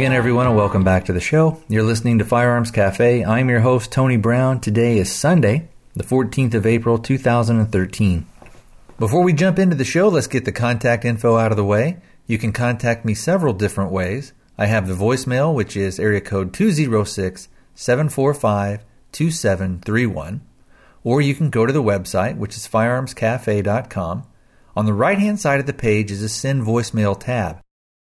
again, everyone, and welcome back to the show. You're listening to Firearms Cafe. I'm your host, Tony Brown. Today is Sunday, the 14th of April, 2013. Before we jump into the show, let's get the contact info out of the way. You can contact me several different ways. I have the voicemail, which is area code 206 745 2731. Or you can go to the website, which is firearmscafe.com. On the right hand side of the page is a send voicemail tab.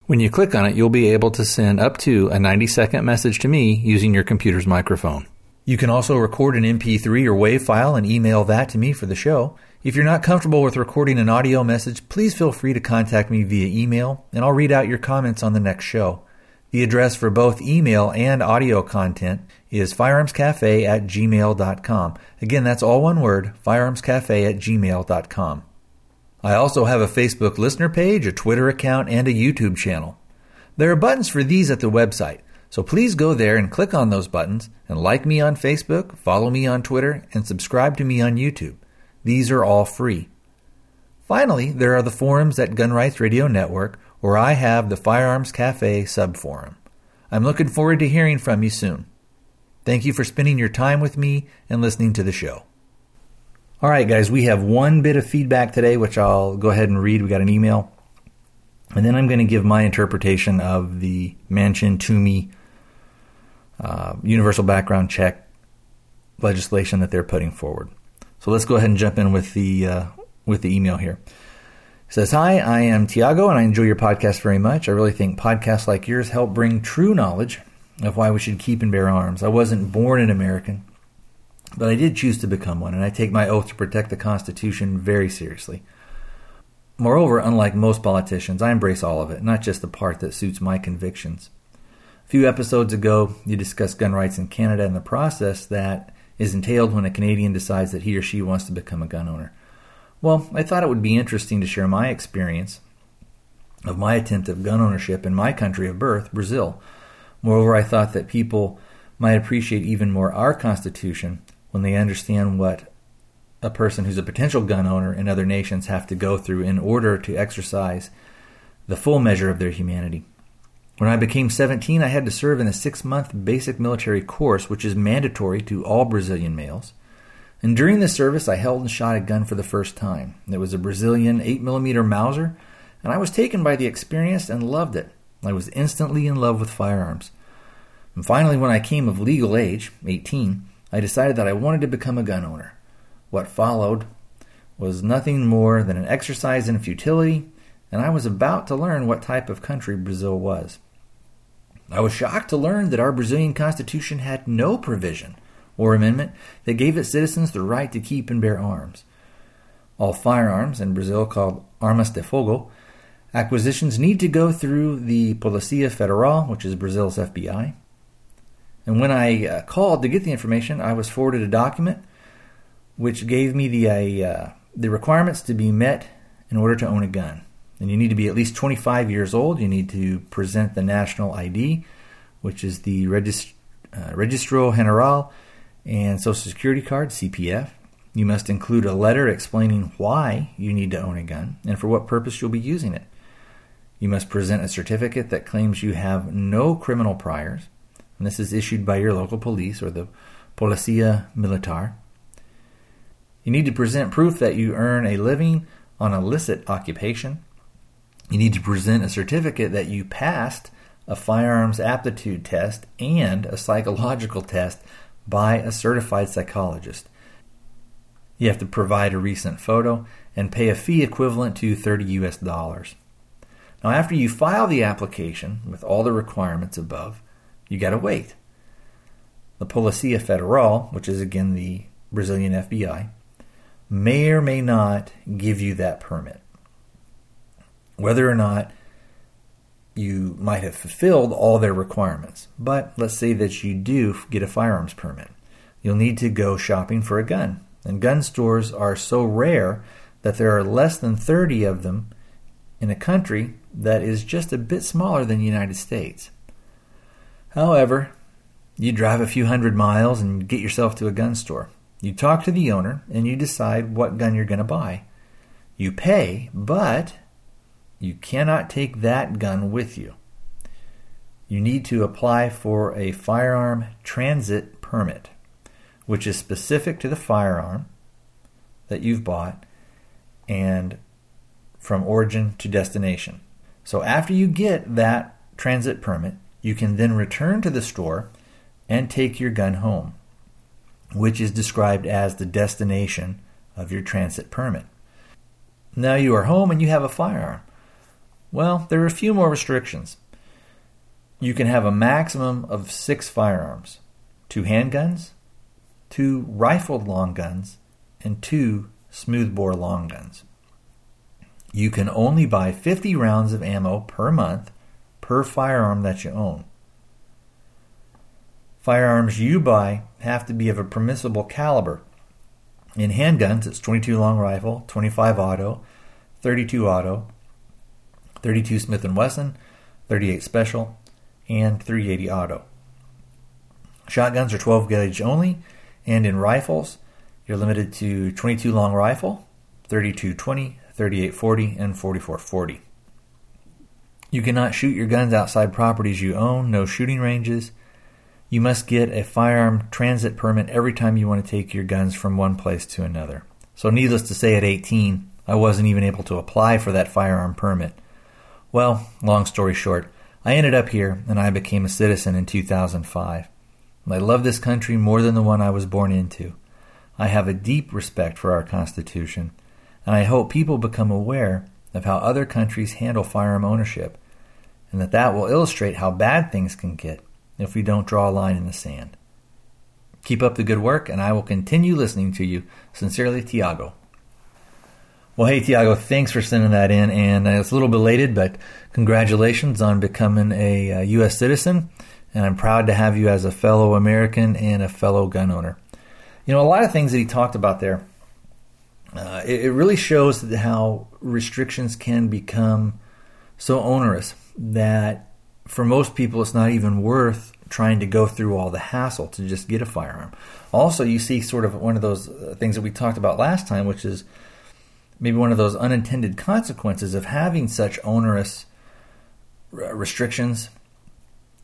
When you click on it, you'll be able to send up to a 90 second message to me using your computer's microphone. You can also record an MP3 or WAV file and email that to me for the show. If you're not comfortable with recording an audio message, please feel free to contact me via email and I'll read out your comments on the next show. The address for both email and audio content is firearmscafe at gmail.com. Again, that's all one word, firearmscafe at gmail.com. I also have a Facebook listener page, a Twitter account, and a YouTube channel. There are buttons for these at the website, so please go there and click on those buttons and like me on Facebook, follow me on Twitter, and subscribe to me on YouTube. These are all free. Finally, there are the forums at Gun Rights Radio Network, where I have the Firearms Cafe subforum. I'm looking forward to hearing from you soon. Thank you for spending your time with me and listening to the show. All right, guys, we have one bit of feedback today, which I'll go ahead and read. We got an email. And then I'm going to give my interpretation of the Manchin Toomey uh, universal background check legislation that they're putting forward. So let's go ahead and jump in with the uh, with the email here. It says, Hi, I am Tiago, and I enjoy your podcast very much. I really think podcasts like yours help bring true knowledge of why we should keep and bear arms. I wasn't born an American, but I did choose to become one, and I take my oath to protect the Constitution very seriously. Moreover, unlike most politicians, I embrace all of it, not just the part that suits my convictions. A few episodes ago, you discussed gun rights in Canada and the process that is entailed when a Canadian decides that he or she wants to become a gun owner. Well, I thought it would be interesting to share my experience of my attempt at gun ownership in my country of birth, Brazil. Moreover, I thought that people might appreciate even more our Constitution when they understand what a person who's a potential gun owner in other nations have to go through in order to exercise the full measure of their humanity. When I became 17, I had to serve in a six month basic military course, which is mandatory to all Brazilian males. And during this service, I held and shot a gun for the first time. It was a Brazilian 8mm Mauser, and I was taken by the experience and loved it. I was instantly in love with firearms. And finally, when I came of legal age, 18, I decided that I wanted to become a gun owner. What followed was nothing more than an exercise in futility, and I was about to learn what type of country Brazil was. I was shocked to learn that our Brazilian Constitution had no provision or amendment that gave its citizens the right to keep and bear arms. All firearms, in Brazil called armas de fogo, acquisitions need to go through the Policia Federal, which is Brazil's FBI, and when I uh, called to get the information, I was forwarded a document which gave me the uh, the requirements to be met in order to own a gun. And you need to be at least 25 years old. You need to present the national ID, which is the Regist- uh, Registro General and Social Security card, CPF. You must include a letter explaining why you need to own a gun and for what purpose you'll be using it. You must present a certificate that claims you have no criminal priors and this is issued by your local police or the Policia Militar. You need to present proof that you earn a living on a licit occupation. You need to present a certificate that you passed a firearms aptitude test and a psychological test by a certified psychologist. You have to provide a recent photo and pay a fee equivalent to 30 US dollars. Now, after you file the application with all the requirements above, you got to wait. The Policia Federal, which is again the Brazilian FBI, may or may not give you that permit. Whether or not you might have fulfilled all their requirements, but let's say that you do get a firearms permit. You'll need to go shopping for a gun. And gun stores are so rare that there are less than 30 of them in a country that is just a bit smaller than the United States. However, you drive a few hundred miles and get yourself to a gun store. You talk to the owner and you decide what gun you're going to buy. You pay, but you cannot take that gun with you. you need to apply for a firearm transit permit, which is specific to the firearm that you've bought and from origin to destination. So after you get that transit permit, you can then return to the store and take your gun home, which is described as the destination of your transit permit. Now you are home and you have a firearm. Well, there are a few more restrictions. You can have a maximum of six firearms two handguns, two rifled long guns, and two smoothbore long guns. You can only buy 50 rounds of ammo per month per firearm that you own. Firearms you buy have to be of a permissible caliber. In handguns, it's 22 long rifle, 25 auto, 32 auto, 32 Smith & Wesson, 38 special, and 380 auto. Shotguns are 12 gauge only, and in rifles, you're limited to 22 long rifle, 32 20, 38 40, and 44 40. You cannot shoot your guns outside properties you own, no shooting ranges. You must get a firearm transit permit every time you want to take your guns from one place to another. So, needless to say, at 18, I wasn't even able to apply for that firearm permit. Well, long story short, I ended up here and I became a citizen in 2005. I love this country more than the one I was born into. I have a deep respect for our Constitution, and I hope people become aware of how other countries handle firearm ownership, and that that will illustrate how bad things can get if we don't draw a line in the sand. Keep up the good work, and I will continue listening to you. Sincerely, Tiago. Well, hey, Tiago, thanks for sending that in. And it's a little belated, but congratulations on becoming a, a uh, U.S. citizen. And I'm proud to have you as a fellow American and a fellow gun owner. You know, a lot of things that he talked about there, uh, it, it really shows how restrictions can become so onerous that for most people it's not even worth trying to go through all the hassle to just get a firearm. Also, you see sort of one of those uh, things that we talked about last time, which is maybe one of those unintended consequences of having such onerous restrictions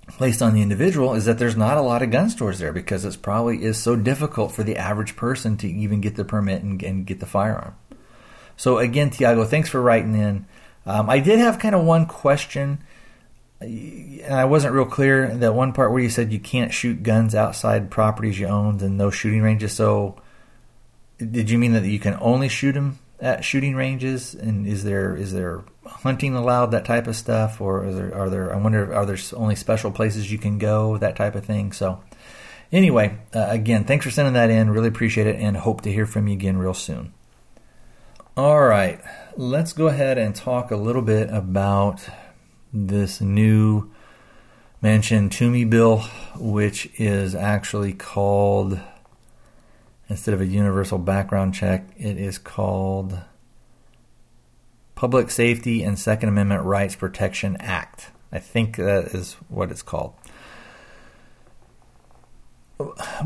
placed on the individual is that there's not a lot of gun stores there because it probably is so difficult for the average person to even get the permit and, and get the firearm. So again, Tiago, thanks for writing in. Um, I did have kind of one question, and I wasn't real clear that one part where you said you can't shoot guns outside properties you owned and no shooting ranges. So did you mean that you can only shoot them at shooting ranges? And is there is there hunting allowed that type of stuff, or is there, are there? I wonder, are there only special places you can go that type of thing? So, anyway, uh, again, thanks for sending that in. Really appreciate it, and hope to hear from you again real soon. All right, let's go ahead and talk a little bit about this new Manchin Toomey bill, which is actually called instead of a universal background check, it is called Public Safety and Second Amendment Rights Protection Act. I think that is what it's called.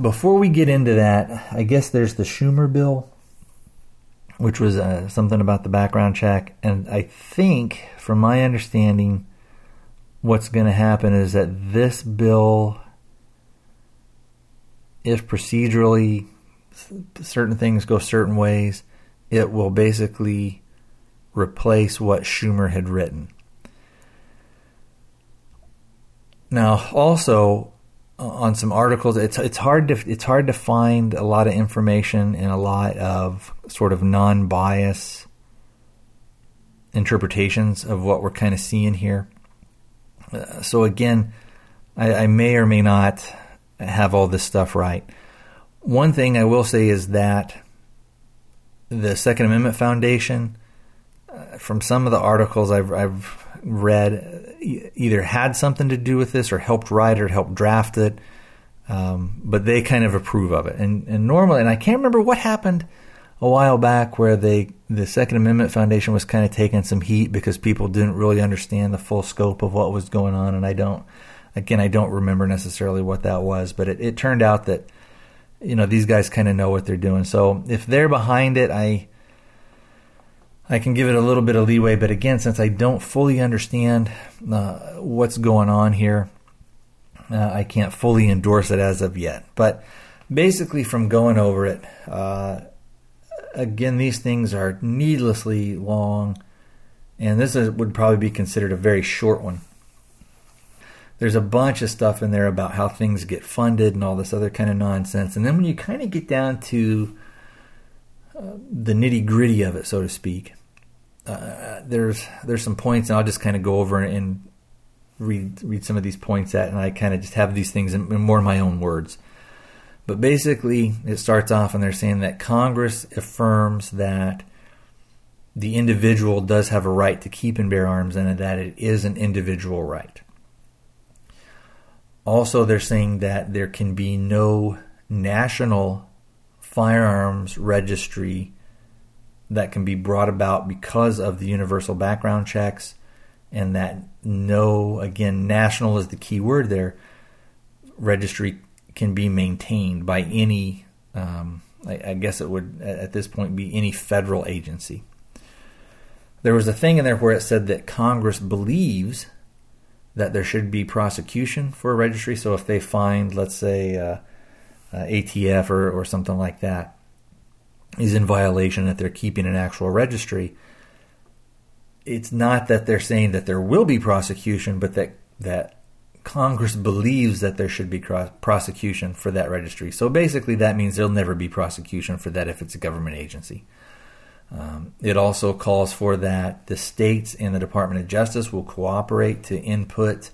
Before we get into that, I guess there's the Schumer bill, which was uh, something about the background check. And I think, from my understanding, what's going to happen is that this bill, if procedurally certain things go certain ways, it will basically replace what Schumer had written. Now, also on some articles, it's it's hard to it's hard to find a lot of information and a lot of sort of non-bias interpretations of what we're kind of seeing here. Uh, so again, I, I may or may not have all this stuff right. One thing I will say is that the Second Amendment Foundation, uh, from some of the articles I've, I've read, either had something to do with this or helped write or helped draft it, um, but they kind of approve of it. And, and normally, and I can't remember what happened a while back where they the Second Amendment Foundation was kind of taking some heat because people didn't really understand the full scope of what was going on, and I don't. Again, I don't remember necessarily what that was, but it, it turned out that you know these guys kind of know what they're doing. So if they're behind it, I I can give it a little bit of leeway. But again, since I don't fully understand uh, what's going on here, Uh, I can't fully endorse it as of yet, but basically, from going over it, uh, again, these things are needlessly long, and this is, would probably be considered a very short one. There's a bunch of stuff in there about how things get funded and all this other kind of nonsense, and then when you kind of get down to the nitty gritty of it, so to speak, uh, there's there's some points, and I'll just kind of go over and read read some of these points at, and I kind of just have these things in, in more my own words. But basically, it starts off and they're saying that Congress affirms that the individual does have a right to keep and bear arms and that it is an individual right. Also, they're saying that there can be no national firearms registry that can be brought about because of the universal background checks and that no, again, national is the key word there, registry can be maintained by any, um, I, I, guess it would at this point be any federal agency. There was a thing in there where it said that Congress believes that there should be prosecution for a registry. So if they find, let's say, uh, uh, ATF or, or something like that is in violation, that they're keeping an actual registry, it's not that they're saying that there will be prosecution, but that that Congress believes that there should be prosecution for that registry. So basically, that means there'll never be prosecution for that if it's a government agency. Um, it also calls for that the states and the Department of Justice will cooperate to input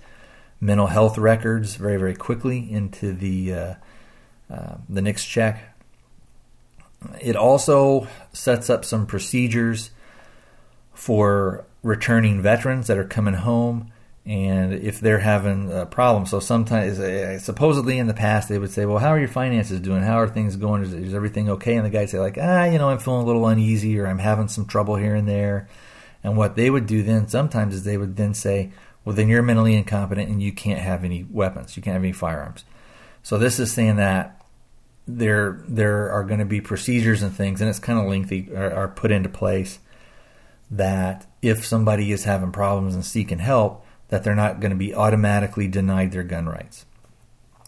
mental health records very, very quickly into the uh, uh, the NICS check. It also sets up some procedures for returning veterans that are coming home and if they're having a problem. So sometimes, uh, supposedly in the past, they would say, "Well, how are your finances doing? How are things going? Is, is everything okay?" And the guy say, "Like, ah, you know, I'm feeling a little uneasy, or I'm having some trouble here and there." And what they would do then sometimes is they would then say, "Well, then you're mentally incompetent and you can't have any weapons. You can't have any firearms." So this is saying that there there are going to be procedures and things, and it's kind of lengthy, are, are put into place that if somebody is having problems and seeking help, that they're not going to be automatically denied their gun rights.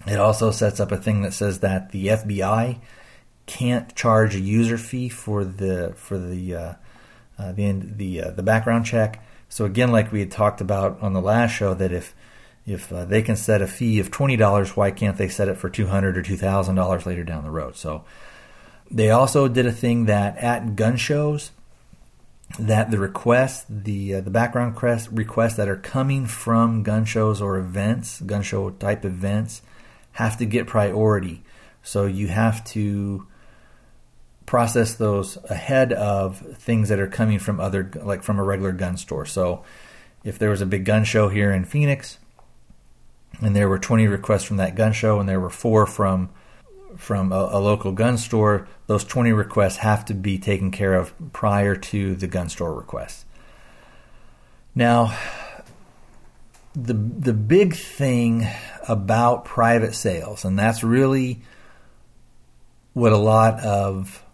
It also sets up a thing that says that the FBI can't charge a user fee for the for the uh, uh, the the uh, the background check. So again, like we had talked about on the last show, that if if uh, they can set a fee of twenty dollars, why can't they set it for 200 or two thousand dollars later down the road? So they also did a thing that at gun shows that the requests, the uh, the background requests, requests that are coming from gun shows or events, gun show type events, have to get priority. So you have to process those ahead of things that are coming from other, like from a regular gun store. So if there was a big gun show here in Phoenix, and there were 20 requests from that gun show, and there were four from from a, a, local gun store, those 20 requests have to be taken care of prior to the gun store request. Now, the the big thing about private sales, and that's really what a lot of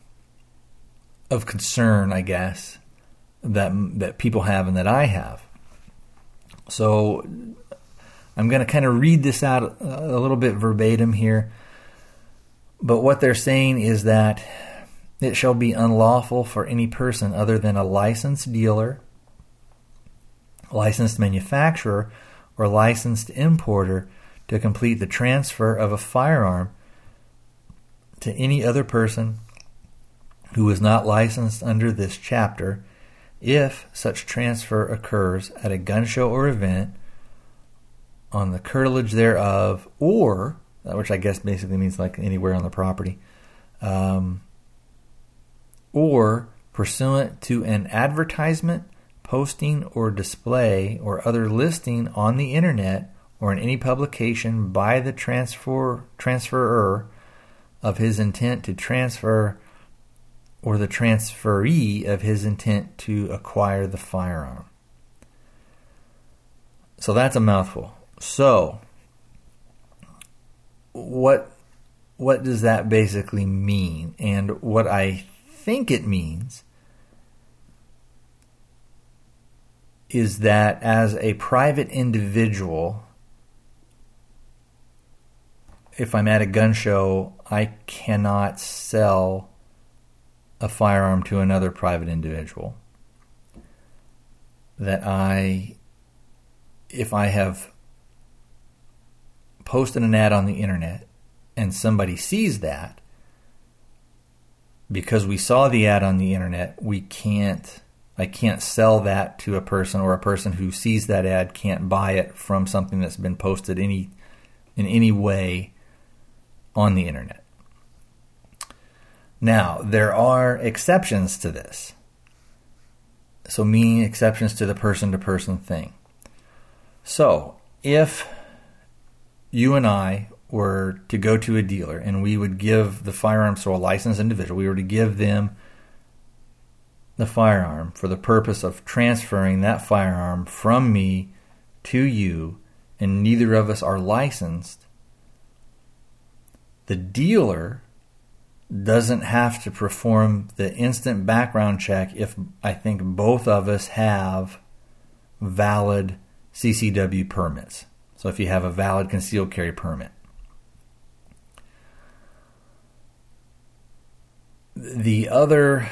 of concern, I guess, that that people have and that I have. So I'm going to kind of read this out uh, a little bit verbatim here. But what they're saying is that it shall be unlawful for any person other than a licensed dealer, licensed manufacturer, or licensed importer to complete the transfer of a firearm to any other person who is not licensed under this chapter if such transfer occurs at a gun show or event on the curtilage thereof or uh, which I guess basically means like anywhere on the property, um, or pursuant to an advertisement, posting, or display or other listing on the internet or in any publication by the transfer transferer of his intent to transfer or the transferee of his intent to acquire the firearm. So that's a mouthful. So, what what does that basically mean? And what I think it means is that as a private individual, if I'm at a gun show, I cannot sell a firearm to another private individual. That I, if I have posted an ad on the internet and somebody sees that, because we saw the ad on the internet, we can't I can't sell that to a person or a person who sees that ad can't buy it from something that's been posted any in any way on the internet. Now, there are exceptions to this. So, meaning exceptions to the person to person thing. So, if you and I were to go to a dealer and we would give the firearm to a licensed individual, we were to give them the firearm for the purpose of transferring that firearm from me to you, and neither of us are licensed, the dealer doesn't have to perform the instant background check if I think both of us have valid CCW permits. So if you have a valid concealed carry permit. The other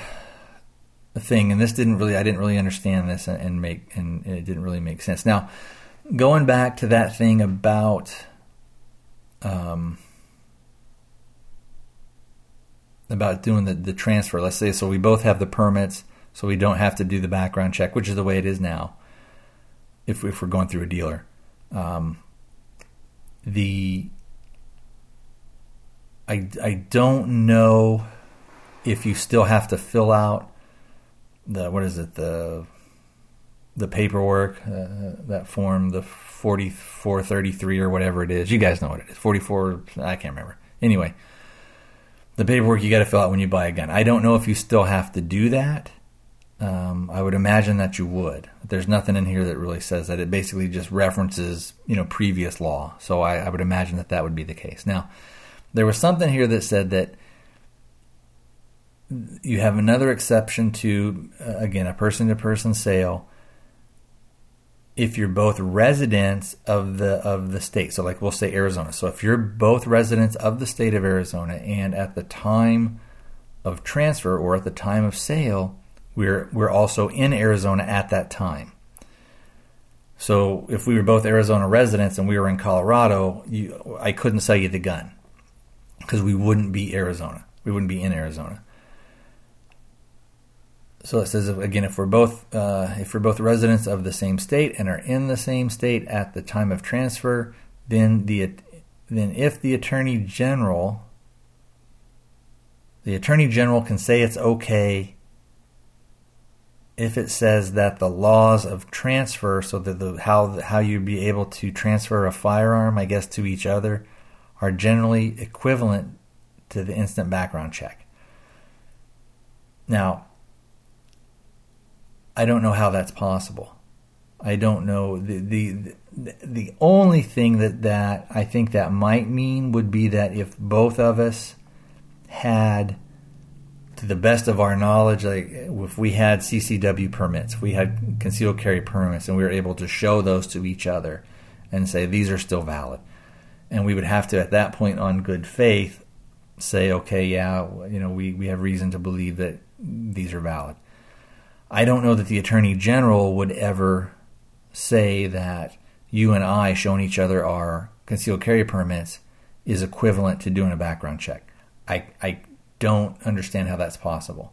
thing, and this didn't really, I didn't really understand this and make, and it didn't really make sense. Now, going back to that thing about, um, about doing the, the transfer. Let's say so we both have the permits, so we don't have to do the background check, which is the way it is now. If, if we're going through a dealer, um, the I I don't know if you still have to fill out the what is it the the paperwork uh, that form the 4433 or whatever it is you guys know what it is 44 I can't remember anyway the paperwork you got to fill out when you buy a gun. I don't know if you still have to do that. Um, I would imagine that you would. There's nothing in here that really says that. It basically just references, you know, previous law. So I, I would imagine that that would be the case. Now, there was something here that said that you have another exception to, uh, again, a person-to-person sale if you're both residents of the of the state. So like we'll say Arizona. So if you're both residents of the state of Arizona and at the time of transfer or at the time of sale, we're we're also in Arizona at that time. So if we were both Arizona residents and we were in Colorado, you, I couldn't sell you the gun because we wouldn't be Arizona. We wouldn't be in Arizona. So it says again, if we're both uh, if we're both residents of the same state and are in the same state at the time of transfer, then the then if the attorney general the attorney general can say it's okay if it says that the laws of transfer, so that the how how you'd be able to transfer a firearm, I guess, to each other, are generally equivalent to the instant background check. Now, I don't know how that's possible. I don't know the the the only thing that that I think that might mean would be that if both of us had to the best of our knowledge like if we had CCW permits, we had concealed carry permits and we were able to show those to each other and say these are still valid. And we would have to at that point on good faith say okay, yeah, you know, we we have reason to believe that these are valid. I don't know that the Attorney General would ever say that you and I showing each other our concealed carry permits is equivalent to doing a background check. I, I don't understand how that's possible.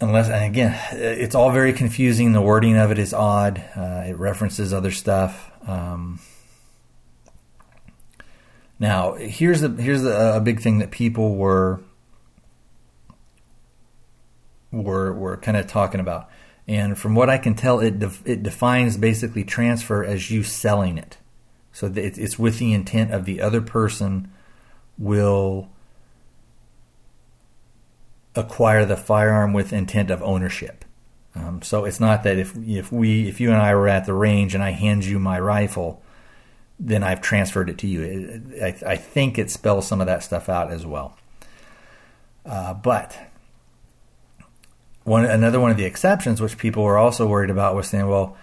Unless, and again, it's all very confusing. The wording of it is odd. Uh, it references other stuff. Um, now, here's a here's a, a big thing that people were we're, we're kind of talking about. And from what I can tell, it def- it defines basically transfer as you selling it. So it's with the intent of the other person will acquire the firearm with intent of ownership. Um, so it's not that if if we if you and I were at the range and I hand you my rifle, then I've transferred it to you. I, I think it spells some of that stuff out as well. Uh, but one another one of the exceptions, which people were also worried about, was saying, well,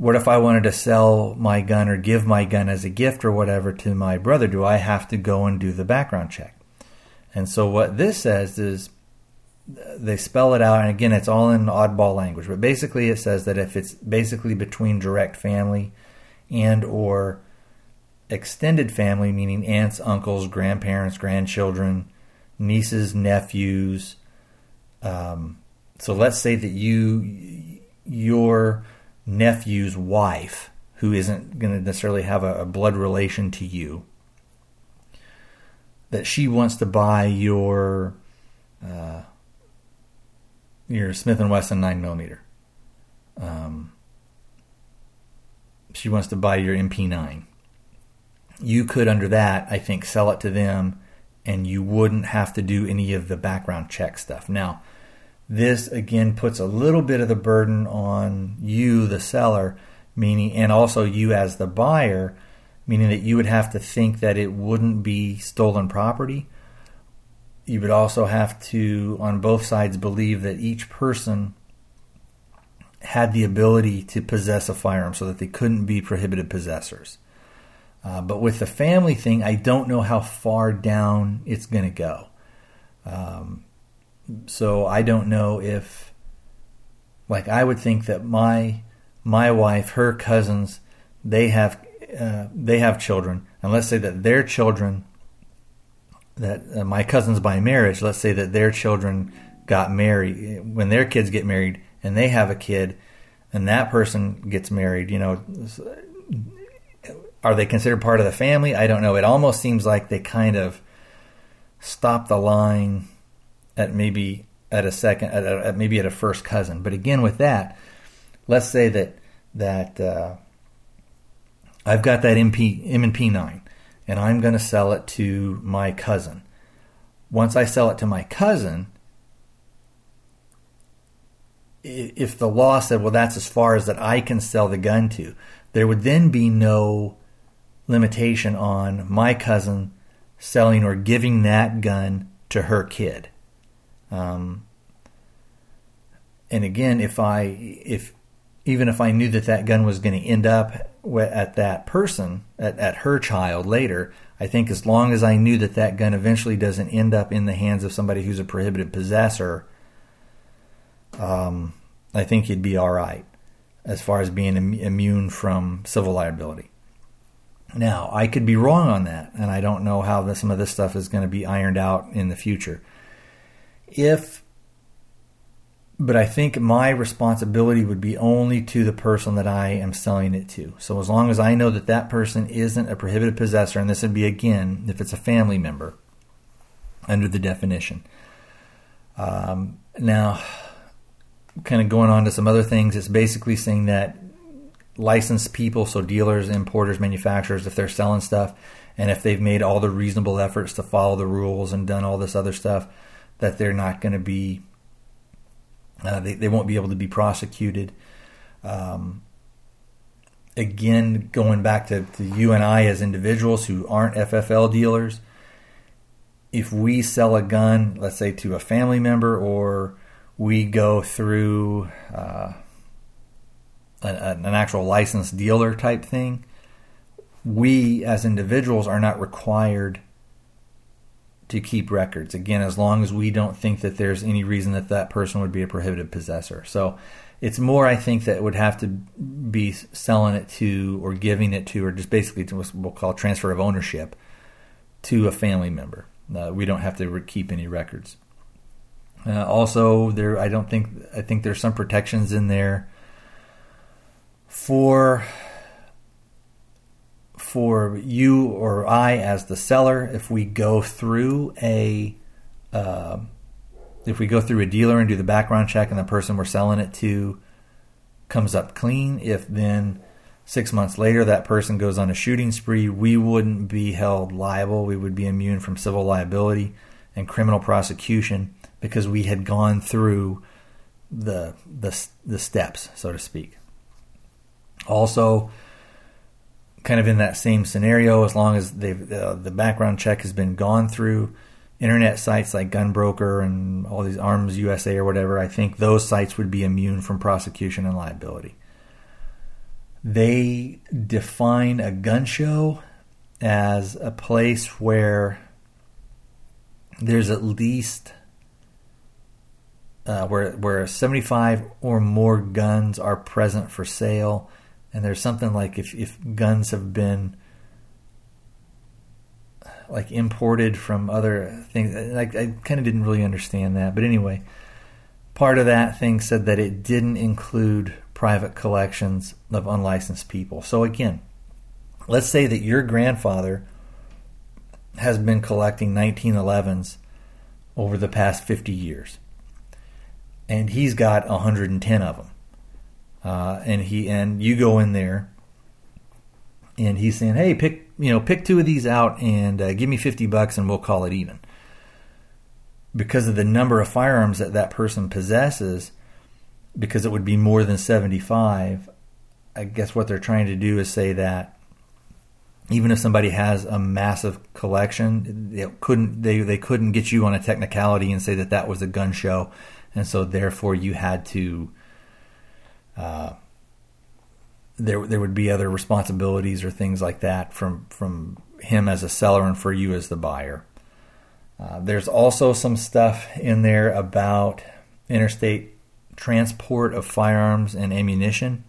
what if I wanted to sell my gun or give my gun as a gift or whatever to my brother? Do I have to go and do the background check? And so what this says is they spell it out, and again, it's all in oddball language, but basically it says that if it's basically between direct family and or extended family, meaning aunts, uncles, grandparents, grandchildren, nieces, nephews. Um, so let's say that you, your nephew's wife, who isn't going to necessarily have a, a blood relation to you, that she wants to buy your uh, your Smith and Wesson nine millimeter. Um, she wants to buy your MP9 you could, under that, I think, sell it to them and you wouldn't have to do any of the background check stuff. Now, this again puts a little bit of the burden on you, the seller, meaning, and also you as the buyer, meaning that you would have to think that it wouldn't be stolen property. You would also have to, on both sides, believe that each person had the ability to possess a firearm so that they couldn't be prohibited possessors. Uh, but with the family thing, I don't know how far down it's going to go. Um, so I don't know if, like, I would think that my my wife, her cousins, they have uh, they have children, and let's say that their children, that uh, my cousins by marriage, let's say that their children got married when their kids get married and they have a kid, and that person gets married, you know are they considered part of the family? I don't know. It almost seems like they kind of stop the line at maybe at a second, at, a, at maybe at a first cousin. But again, with that, let's say that that uh, I've got that MP M and P nine, and I'm going to sell it to my cousin. Once I sell it to my cousin, if the law said, well, that's as far as that I can sell the gun to, there would then be no limitation on my cousin selling or giving that gun to her kid. Um, and again, if I if even if I knew that that gun was going to end up at that person at, at her child later, I think as long as I knew that that gun eventually doesn't end up in the hands of somebody who's a prohibited possessor, um, I think you'd be all right as far as being Im- immune from civil liability. Now, I could be wrong on that, and I don't know how some of this stuff is going to be ironed out in the future. If, but I think my responsibility would be only to the person that I am selling it to. So as long as I know that that person isn't a prohibited possessor, and this would be again if it's a family member under the definition. Um, now, kind of going on to some other things, it's basically saying that licensed people, so dealers, importers, manufacturers, if they're selling stuff, and if they've made all the reasonable efforts to follow the rules and done all this other stuff, that they're not going to be, uh, they, they won't be able to be prosecuted. Um, again, going back to, to you and I as individuals who aren't FFL dealers, if we sell a gun, let's say to a family member, or we go through, uh, an actual licensed dealer type thing, we as individuals are not required to keep records. Again, as long as we don't think that there's any reason that that person would be a prohibited possessor. So it's more, I think, that would have to be selling it to or giving it to, or just basically to what we'll call transfer of ownership to a family member. Uh, we don't have to keep any records. Uh, also, there, I don't think, I think there's some protections in there for for you or I as the seller if we go through a uh, if we go through a dealer and do the background check and the person we're selling it to comes up clean if then six months later that person goes on a shooting spree we wouldn't be held liable. We would be immune from civil liability and criminal prosecution because we had gone through the the, the steps so to speak. Also, kind of in that same scenario, as long as they've, uh, the background check has been gone through, internet sites like Gunbroker and all these Arms USA or whatever, I think those sites would be immune from prosecution and liability. they define a gun show as a place where there's at least uh, where where 75 or more guns are present for sale, and there's something like if if guns have been like imported from other things, uh, like I kind of didn't really understand that, but anyway, part of that thing said that it didn't include private collections of unlicensed people. So again, let's say that your grandfather has been collecting 1911s over the past 50 years and he's got 110 of them. Uh, and he and you go in there, and he's saying, "Hey, pick you know pick two of these out and uh, give me 50 bucks, and we'll call it even." Because of the number of firearms that that person possesses, because it would be more than 75. I guess what they're trying to do is say that even if somebody has a massive collection, they couldn't they they couldn't get you on a technicality and say that that was a gun show and so therefore you had to. Uh, there, there would be other responsibilities or things like that from from him as a seller and for you as the buyer. Uh, there's also some stuff in there about interstate transport of firearms and ammunition.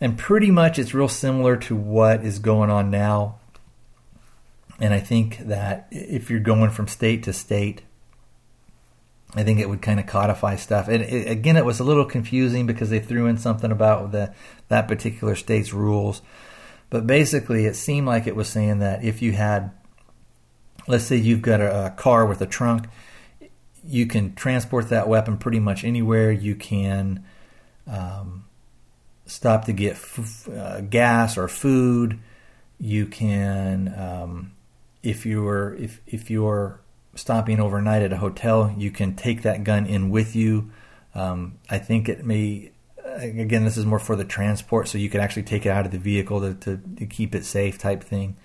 And pretty much it's real similar to what is going on now. And I think that if you're going from state to state, I think it would kind of codify stuff. And it, again, it was a little confusing because they threw in something about the that particular state's rules. But basically, it seemed like it was saying that if you had, let's say you've got a, a car with a trunk, you can transport that weapon pretty much anywhere. You can um, stop to get f- uh, gas or food. You can, um, if you were if if you're stopping overnight at a hotel, you can take that gun in with you. Um, I think it may, again, this is more for the transport, so you can actually take it out of the vehicle to, to, to keep it safe type thing.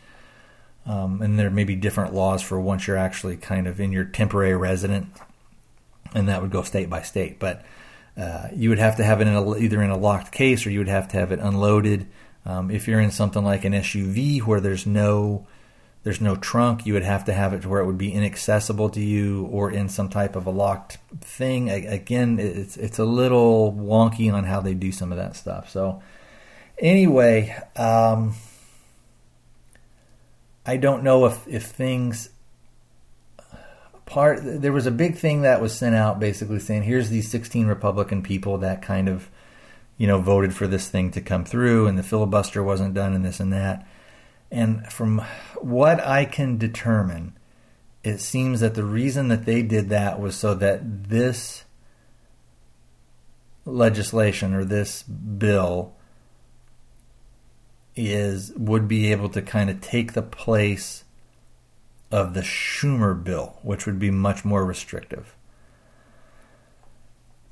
Um, and there may be different laws for once you're actually kind of in your temporary resident, and that would go state by state. But uh, you would have to have it in a, either in a locked case or you would have to have it unloaded. Um, if you're in something like an SUV where there's no there's no trunk. You would have to have it to where it would be inaccessible to you or in some type of a locked thing. Again, it's it's a little wonky on how they do some of that stuff. So anyway, um, I don't know if if things part there was a big thing that was sent out basically saying here's these 16 Republican people that kind of you know voted for this thing to come through and the filibuster wasn't done and this and that and from what I can determine, it seems that the reason that they did that was so that this legislation or this bill is would be able to kind of take the place of the Schumer bill, which would be much more restrictive.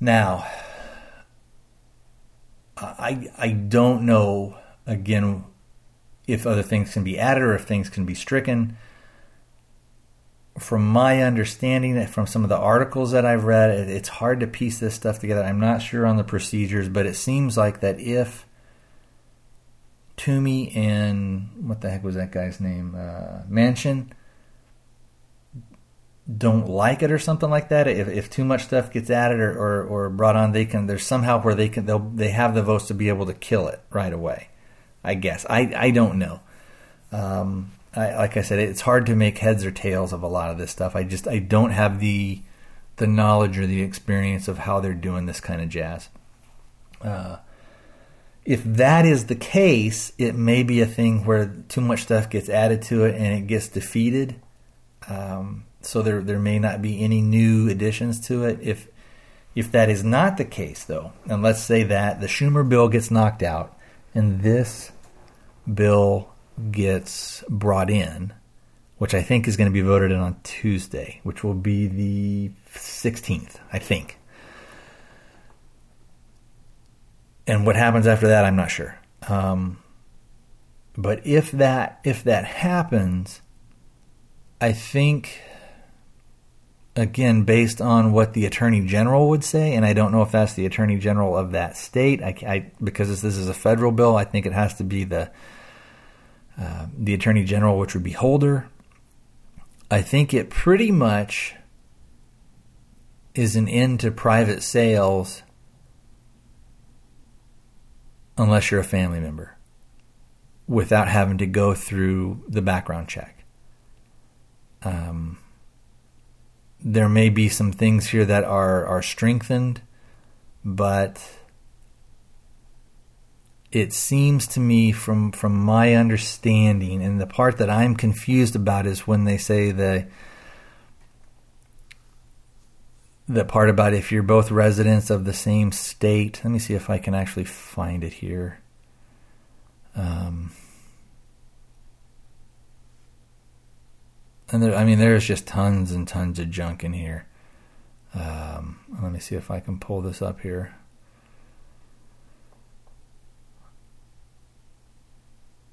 Now, I I don't know again if other things can be added or if things can be stricken. From my understanding, from some of the articles that I've read, it's hard to piece this stuff together. I'm not sure on the procedures, but it seems like that if Toomey and what the heck was that guy's name? Uh, Manchin don't like it or something like that. If, if too much stuff gets added or, or, or brought on, they can. There's somehow where they can. They'll they have the votes to be able to kill it right away. I guess I I don't know. Um, I, like I said, it's hard to make heads or tails of a lot of this stuff. I just I don't have the the knowledge or the experience of how they're doing this kind of jazz. Uh, if that is the case, it may be a thing where too much stuff gets added to it and it gets defeated. Um, so there there may not be any new additions to it. If if that is not the case, though, and let's say that the Schumer bill gets knocked out and this bill gets brought in, which I think is going to be voted in on Tuesday, which will be the 16th, I think. And what happens after that, I'm not sure. Um, but if that if that happens, I think again, based on what the attorney general would say, and I don't know if that's the attorney general of that state. I, I because this, is a federal bill, I think it has to be the uh, the attorney general, which would be Holder. I think it pretty much is an end to private sales unless you're a family member without having to go through the background check. Um, there may be some things here that are, are strengthened, but it seems to me from from my understanding and the part that I'm confused about is when they say the the part about if you're both residents of the same state. Let me see if I can actually find it here. Um, and there, I mean, there's just tons and tons of junk in here. Um, let me see if I can pull this up here.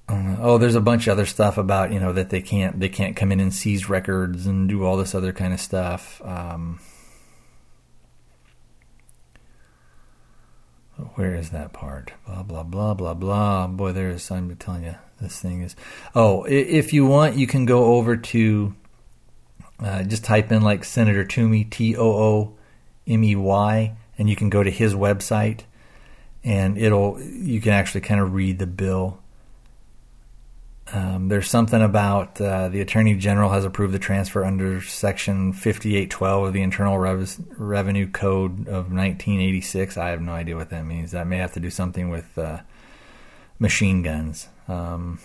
Uh, oh, there's a bunch of other stuff about you know that they can't they can't come in and seize records and do all this other kind of stuff. Um, where is that part? Blah blah blah blah blah. Boy, there's I'm telling you this thing is. Oh, if you want, you can go over to uh, just type in like Senator Toomey T O O M E Y, and you can go to his website, and it'll you can actually kind of read the bill. Um, there's something about uh, the Attorney General has approved the transfer under Section 5812 of the Internal Rev- Revenue Code of 1986. I have no idea what that means. That may have to do something with uh, machine guns. Um,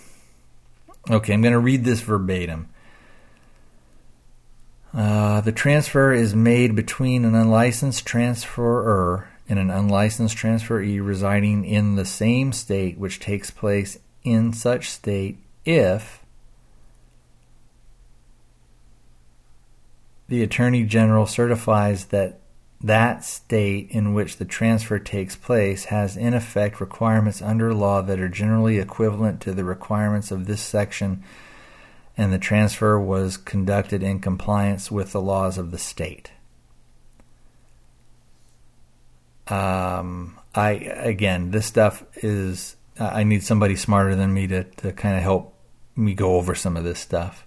okay, I'm going to read this verbatim. Uh, the transfer is made between an unlicensed transferor and an unlicensed transferee residing in the same state, which takes place in such state if the Attorney General certifies that that state in which the transfer takes place has in effect requirements under law that are generally equivalent to the requirements of this section and the transfer was conducted in compliance with the laws of the state. Um, I again, this stuff is I need somebody smarter than me to to kind of help me go over some of this stuff.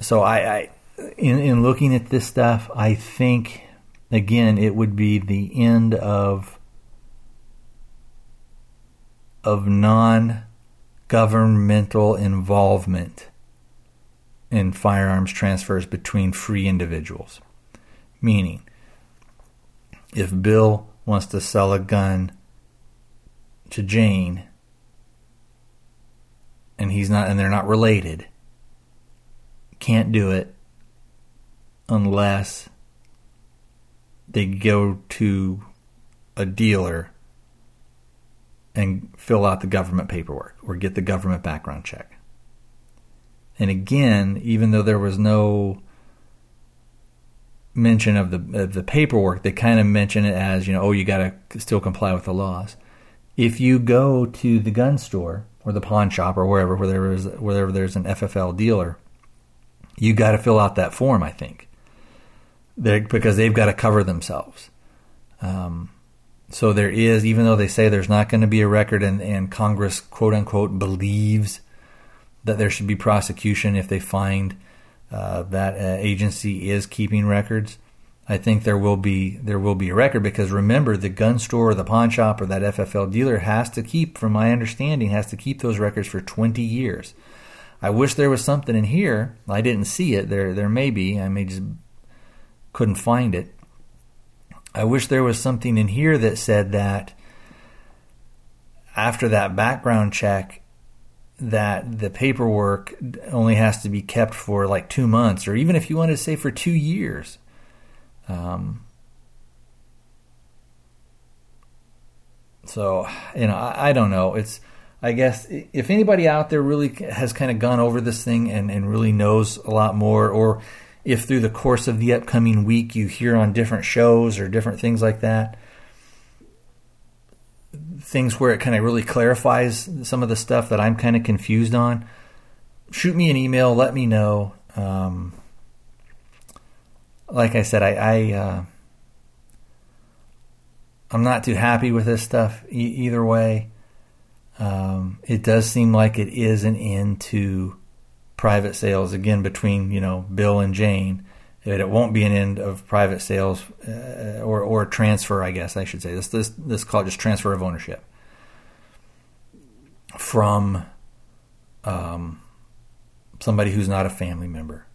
So I, I in, in looking at this stuff, I think again it would be the end of of non governmental involvement in firearms transfers between free individuals. Meaning, if Bill wants to sell a gun to Jane and he's not and they're not related, can't do it unless they go to a dealer and fill out the government paperwork or get the government background check. And again, even though there was no mention of the of the paperwork, they kind of mention it as you know, oh, you got to still comply with the laws. If you go to the gun store or the pawn shop or wherever where there is wherever there's an FFL dealer, you got to fill out that form. I think They're, because they've got to cover themselves. Um, so there is, even though they say there's not going to be a record, and, and Congress, quote unquote, believes that there should be prosecution if they find uh, that uh, agency is keeping records. I think there will be there will be a record because remember the gun store or the pawn shop or that FFL dealer has to keep, from my understanding, has to keep those records for 20 years. I wish there was something in here. I didn't see it. There there may be. I may just couldn't find it. I wish there was something in here that said that after that background check that the paperwork only has to be kept for like two months or even if you want to say for two years um, so you know I, I, don't know it's i guess if anybody out there really has kind of gone over this thing and, and really knows a lot more or if through the course of the upcoming week you hear on different shows or different things like that, things where it kind of really clarifies some of the stuff that I'm kind of confused on, shoot me an email, let me know. Um, like I said, I, I uh, I'm not too happy with this stuff e- either way. Um, it does seem like it is an end to private sales again between you know Bill and Jane. That it won't be an end of private sales uh, or or transfer, I guess I should say. This this this call just transfer of ownership from um, somebody who's not a family member.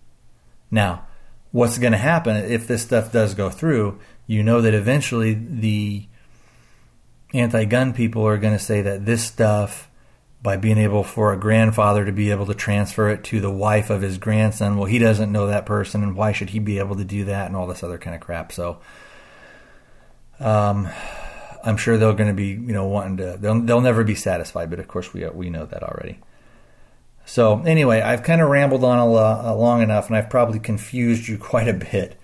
Now, what's going to happen if this stuff does go through? You know that eventually the anti-gun people are going to say that this stuff by being able for a grandfather to be able to transfer it to the wife of his grandson well he doesn't know that person and why should he be able to do that and all this other kind of crap so um, i'm sure they're going to be you know wanting to they'll, they'll never be satisfied but of course we we know that already so anyway i've kind of rambled on a, a long enough and i've probably confused you quite a bit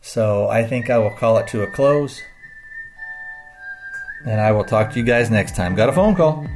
so i think i will call it to a close and I will talk to you guys next time. Got a phone call.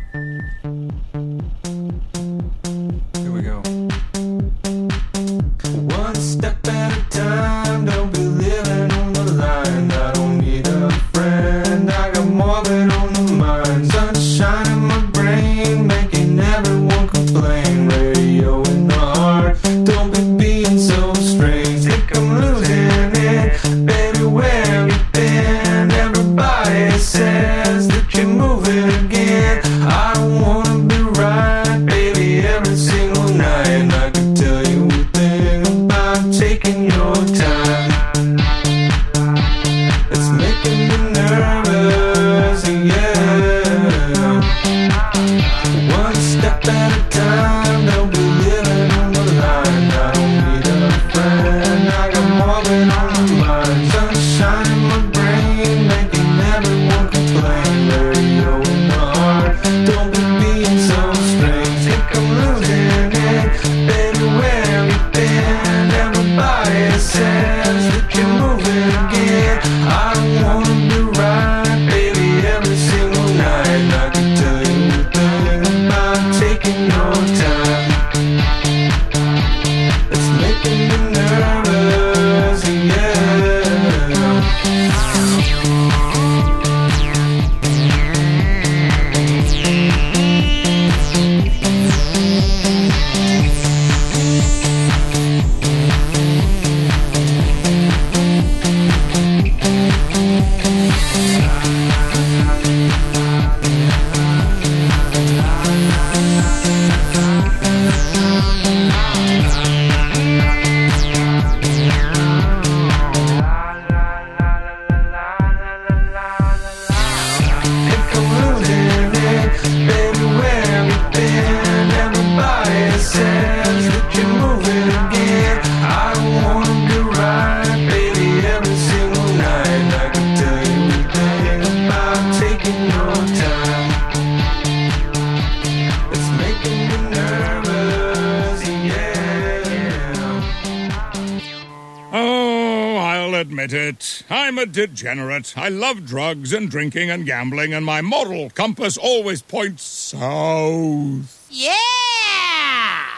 Degenerate. I love drugs and drinking and gambling, and my moral compass always points south. Yeah!